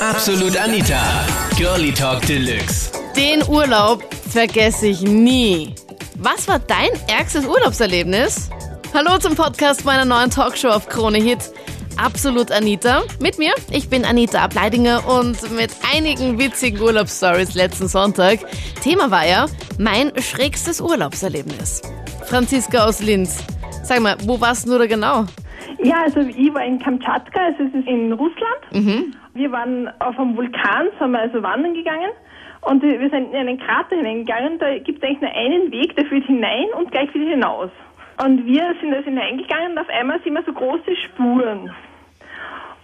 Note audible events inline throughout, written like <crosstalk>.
Absolut Anita. Girlie Talk Deluxe. Den Urlaub vergesse ich nie. Was war dein ärgstes Urlaubserlebnis? Hallo zum Podcast meiner neuen Talkshow auf Krone Hit. Absolut Anita. Mit mir, ich bin Anita Ableidinger und mit einigen witzigen Urlaubsstories letzten Sonntag. Thema war ja mein schrägstes Urlaubserlebnis. Franziska aus Linz. Sag mal, wo warst du da genau? Ja, also ich war in Kamtschatka, also es ist in Russland. Mhm. Wir waren auf einem Vulkan, sind wir also wandern gegangen und wir sind in einen Krater hineingegangen. Da gibt es eigentlich nur einen Weg, der führt hinein und gleich wieder hinaus. Und wir sind also hineingegangen und auf einmal sehen wir so große Spuren.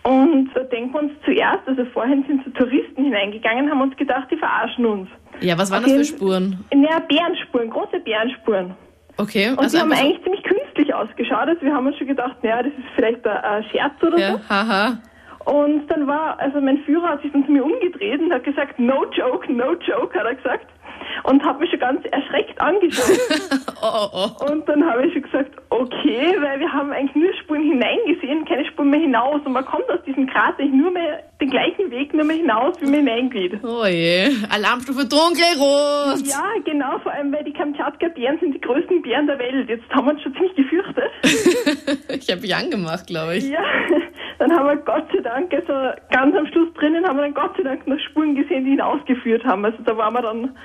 Und da denken wir uns zuerst, also vorhin sind so Touristen hineingegangen, haben uns gedacht, die verarschen uns. Ja, was waren das für Spuren? Naja, Bärenspuren, große Bärenspuren. Okay, Und also die haben so- eigentlich ziemlich künstlich ausgeschaut. Also wir haben uns schon gedacht, naja, das ist vielleicht ein, Scherz oder Ja, haha. Und dann war, also mein Führer hat sich dann zu mir umgedreht und hat gesagt, no joke, no joke, hat er gesagt. Und hat mich schon ganz erschreckt angeschaut. <laughs> Oh, oh, oh. und dann habe ich schon gesagt, okay, weil wir haben eigentlich nur Spuren hineingesehen, keine Spuren mehr hinaus. Und man kommt aus diesem Krater eigentlich nur mehr den gleichen Weg nur mehr hinaus, wie man hineingeht. Oh je. Alarmstufe dunkelrot. Ja, genau, vor allem, weil die Kamtschatka-Bären sind die größten Bären der Welt. Jetzt haben wir uns schon ziemlich gefürchtet. <laughs> Ich habe mich angemacht, glaube ich. Ja, dann haben wir Gott sei Dank, also ganz am Schluss drinnen haben wir dann Gott sei Dank noch Spuren gesehen, die ihn ausgeführt haben. Also da waren wir dann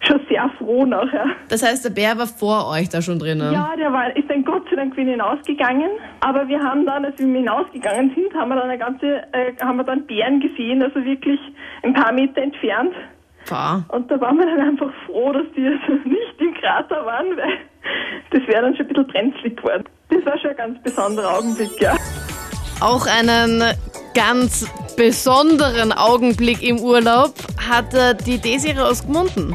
schon sehr froh nachher. Das heißt, der Bär war vor euch da schon drinnen. Ja, der war, ist dann Gott sei Dank wieder hinausgegangen. Aber wir haben dann, als wir hinausgegangen sind, haben wir dann eine ganze, äh, haben wir dann Bären gesehen, also wirklich ein paar Meter entfernt. Pah. Und da waren wir dann einfach froh, dass die also <laughs> nicht im Krater waren, weil das wäre dann schon ein bisschen brenzlig geworden. Das war schon ein ganz besonderer Augenblick, ja. Auch einen ganz besonderen Augenblick im Urlaub hatte die Desiree aus Gmunden.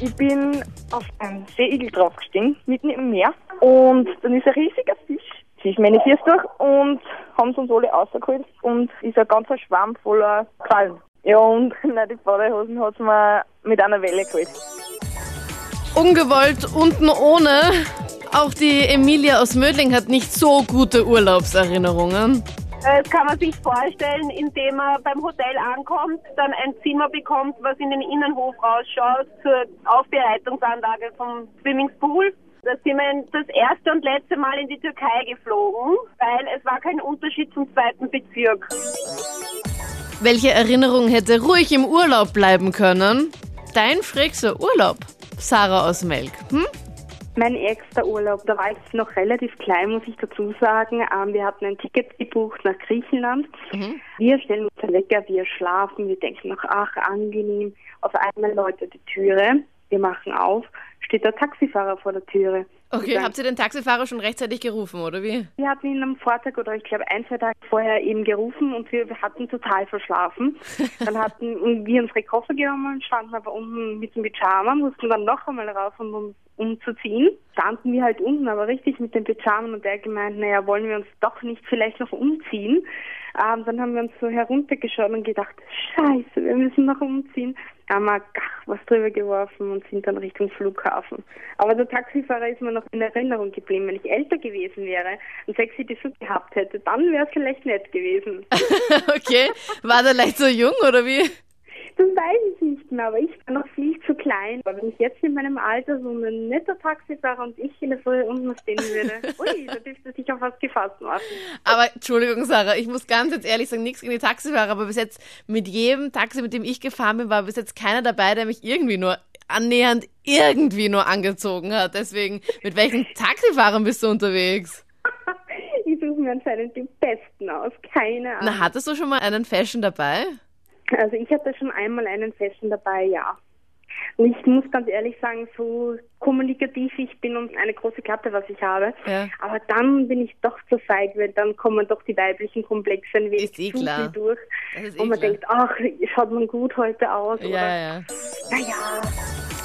Ich bin auf einen Seeigel draufgestiegen, mitten im Meer. Und dann ist ein riesiger Fisch zwischen meine Füße durch und haben sie uns alle rausgeholt und ist ein ganzer Schwamm voller Quallen. Ja, und <laughs> nein, die Badehosen hat mir mit einer Welle geholt. Ungewollt unten ohne. Auch die Emilia aus Mödling hat nicht so gute Urlaubserinnerungen. Das kann man sich vorstellen, indem man beim Hotel ankommt, dann ein Zimmer bekommt, was in den Innenhof rausschaut, zur Aufbereitungsanlage vom Swimmingpool. Da sind wir das erste und letzte Mal in die Türkei geflogen, weil es war kein Unterschied zum zweiten Bezirk. Welche Erinnerung hätte ruhig im Urlaub bleiben können? Dein schrägster Urlaub, Sarah aus Melk. Hm? Mein ärgster Urlaub, da war ich noch relativ klein, muss ich dazu sagen. Ähm, wir hatten ein Ticket gebucht nach Griechenland. Wir stellen uns lecker, wir schlafen, wir denken noch, ach, angenehm. Auf einmal läutet die Türe, wir machen auf, steht der Taxifahrer vor der Türe. Okay, Und habt ihr den Taxifahrer schon rechtzeitig gerufen, oder wie? Wir hatten ihn am Vortag oder ich glaube ein, zwei Tage vorher eben gerufen und wir hatten total verschlafen. <laughs> Dann hatten wir unsere Koffer genommen, standen aber unten mit dem Pyjama, mussten dann noch einmal rauf, um uns umzuziehen. Standen wir halt unten, aber richtig mit den Pyjamas und er gemeint, naja, wollen wir uns doch nicht vielleicht noch umziehen? Ähm, dann haben wir uns so heruntergeschaut und gedacht, scheiße, wir müssen noch umziehen. Haben wir was drüber geworfen und sind dann Richtung Flughafen. Aber der Taxifahrer ist mir noch in Erinnerung geblieben. Wenn ich älter gewesen wäre und sexy Besuch gehabt hätte, dann wäre es vielleicht nett gewesen. <laughs> okay, war der leicht so jung, oder wie? Das weiß ich nicht mehr, aber ich war noch viel zu klein. Aber wenn ich jetzt in meinem Alter so ein netter Taxifahrer und ich in der Früh unten stehen würde, <laughs> ui, da dürfte sich auf was gefasst machen. Aber Entschuldigung, Sarah, ich muss ganz jetzt ehrlich sagen, nichts gegen die Taxifahrer, aber bis jetzt mit jedem Taxi, mit dem ich gefahren bin, war bis jetzt keiner dabei, der mich irgendwie nur annähernd irgendwie nur angezogen hat. Deswegen, mit welchen <laughs> Taxifahrern bist du unterwegs? Ich suche mir anscheinend die Besten aus, keine Ahnung. Na, hattest du schon mal einen Fashion dabei? Also ich hatte schon einmal einen Fashion dabei, ja. Und ich muss ganz ehrlich sagen, so kommunikativ ich bin und eine große Klappe, was ich habe. Ja. Aber dann bin ich doch zu feig, weil dann kommen doch die weiblichen Komplexe ein wenig Ist eh zu klar. viel durch. Ist eh und man klar. denkt, ach, schaut man gut heute aus. Ja, oder, ja. Naja,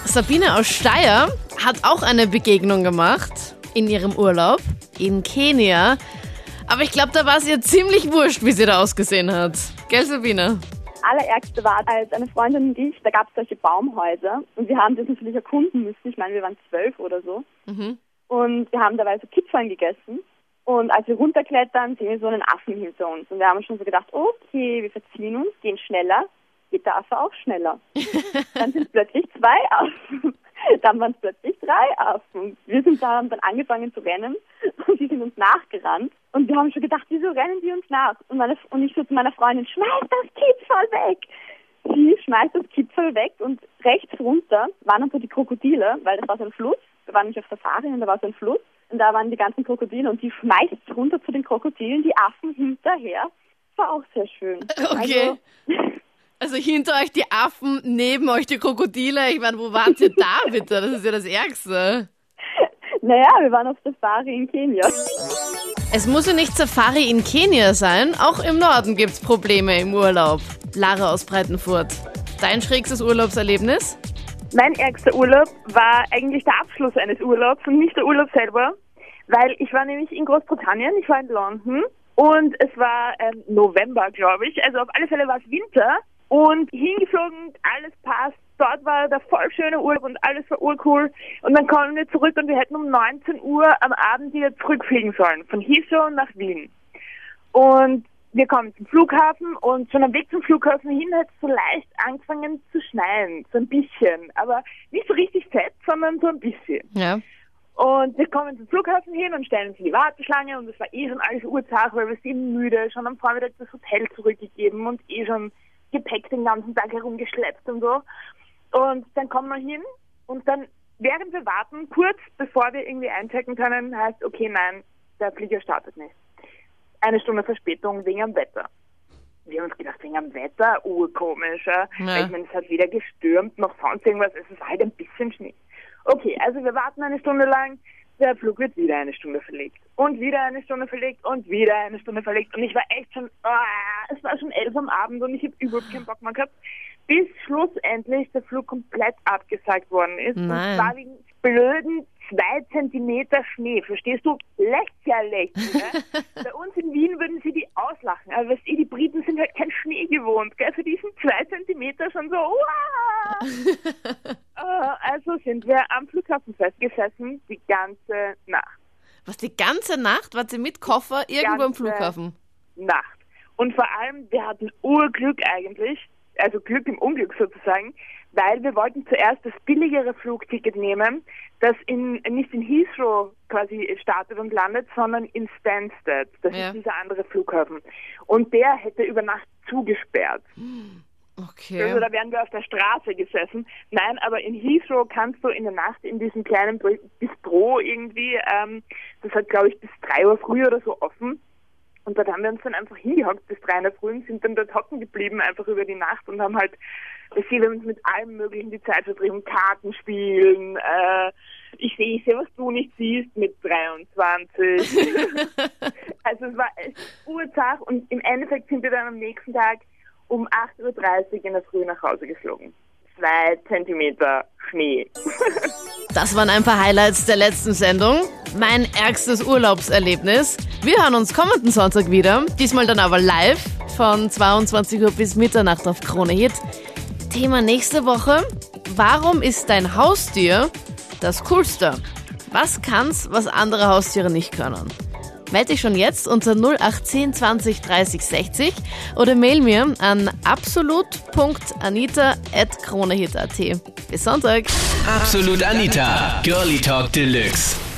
Sabine aus Steyr hat auch eine Begegnung gemacht in ihrem Urlaub in Kenia. Aber ich glaube, da war es ihr ziemlich wurscht, wie sie da ausgesehen hat. Gell, Sabine? Allerärgste war, als eine Freundin und ich, da gab es solche Baumhäuser und wir haben das natürlich erkunden müssen. Ich meine, wir waren zwölf oder so. Mhm. Und wir haben dabei so Kipferl gegessen. Und als wir runterklettern, sehen wir so einen Affen hinter uns. Und wir haben schon so gedacht, okay, wir verziehen uns, gehen schneller, geht der Affe auch schneller. <laughs> dann sind plötzlich zwei Affen. <laughs> Dann waren es plötzlich drei Affen. Wir sind da haben dann angefangen zu rennen und die sind uns nachgerannt. Und wir haben schon gedacht, wieso rennen die uns nach? Und, meine, und ich so zu meiner Freundin, schmeiß das Kipferl weg! Sie schmeißt das Kipferl weg und rechts runter waren dann so die Krokodile, weil das war so ein Fluss. Wir waren nicht auf Safari und da war so ein Fluss. Und da waren die ganzen Krokodile und die schmeißt runter zu den Krokodilen, die Affen hinterher. Das war auch sehr schön. <laughs> Okay. Also, also hinter euch die Affen, neben euch die Krokodile. Ich meine, wo wart ihr da <laughs> bitte? Das ist ja das Ärgste. Naja, wir waren auf Safari in Kenia. Es muss ja nicht Safari in Kenia sein. Auch im Norden gibt es Probleme im Urlaub. Lara aus Breitenfurt. Dein schrägstes Urlaubserlebnis? Mein ärgster Urlaub war eigentlich der Abschluss eines Urlaubs und nicht der Urlaub selber, weil ich war nämlich in Großbritannien, ich war in London und es war ähm, November, glaube ich. Also auf alle Fälle war es Winter und hingeflogen, alles passt. Dort war der voll schöne Urlaub und alles war urcool. Und dann kommen wir zurück und wir hätten um 19 Uhr am Abend wieder zurückfliegen sollen, von Heathrow nach Wien. Und wir kommen zum Flughafen und schon am Weg zum Flughafen hin hat es so leicht angefangen zu schneien, so ein bisschen, aber nicht so richtig fett, sondern so ein bisschen. Ja. Und wir kommen zum Flughafen hin und stellen uns in die Warteschlange und es war eh schon alles Uhrzeit, weil wir sind müde, schon am Vormittag das Hotel zurückgegeben und eh schon Gepäck den ganzen Tag herumgeschleppt und so. Und dann kommen wir hin und dann, während wir warten, kurz bevor wir irgendwie einchecken können, heißt, okay, nein, der Flieger startet nicht. Eine Stunde Verspätung wegen am Wetter. Wir haben uns gedacht, wegen am Wetter, urkomisch. Ja. Ich meine, es hat weder gestürmt noch sonst irgendwas, es war halt ein bisschen Schnee. Okay, also wir warten eine Stunde lang, der Flug wird wieder eine Stunde verlegt. Und wieder eine Stunde verlegt und wieder eine Stunde verlegt. Und ich war echt schon, ah, es war schon elf am Abend und ich habe überhaupt keinen Bock mehr gehabt. Bis schlussendlich der Flug komplett abgesagt worden ist. Nein. Und zwar wegen blöden zwei Zentimeter Schnee. Verstehst du? Lächerlich. Ne? <laughs> Bei uns in Wien würden sie die auslachen. Aber weißt du, die Briten sind halt kein Schnee gewohnt. Gell? Für diesen zwei Zentimeter schon so, uah! <laughs> Also sind wir am Flughafen festgesessen, die ganze Nacht. Was, die ganze Nacht? Wart ihr mit Koffer irgendwo am Flughafen? Nacht. Und vor allem, wir hatten Urglück eigentlich, also Glück im Unglück sozusagen, weil wir wollten zuerst das billigere Flugticket nehmen, das in, nicht in Heathrow quasi startet und landet, sondern in Stansted. Das Ja. ist dieser andere Flughafen. Und der hätte über Nacht zugesperrt. Okay. Also da wären wir auf der Straße gesessen. Nein, aber in Heathrow kannst du in der Nacht in diesem kleinen Bistro irgendwie, ähm, das hat glaube ich bis drei Uhr früh oder so offen. Und dort haben wir uns dann einfach hingehockt bis drei in der Früh und sind dann dort hocken geblieben, einfach über die Nacht und haben halt, wir haben uns mit allem möglichen die Zeit vertrieben, Karten spielen, äh, ich sehe, ich sehe, was du nicht siehst mit 23. <laughs> also es war echt Urzach und im Endeffekt sind wir dann am nächsten Tag um 8.30 Uhr in der Früh nach Hause geflogen. Zwei Zentimeter Schnee. <laughs> Das waren ein paar Highlights der letzten Sendung. Mein ärgstes Urlaubserlebnis. Wir hören uns kommenden Sonntag wieder. Diesmal dann aber live von 22 Uhr bis Mitternacht auf Krone Hit. Thema nächste Woche. Warum ist dein Haustier das Coolste? Was kann's, was andere Haustiere nicht können? Melde dich schon jetzt unter 0810 20 30 60 oder mail mir an absolut.anita.kronehit.at. Bis Sonntag. Absolut Anita, Girlie Talk Deluxe.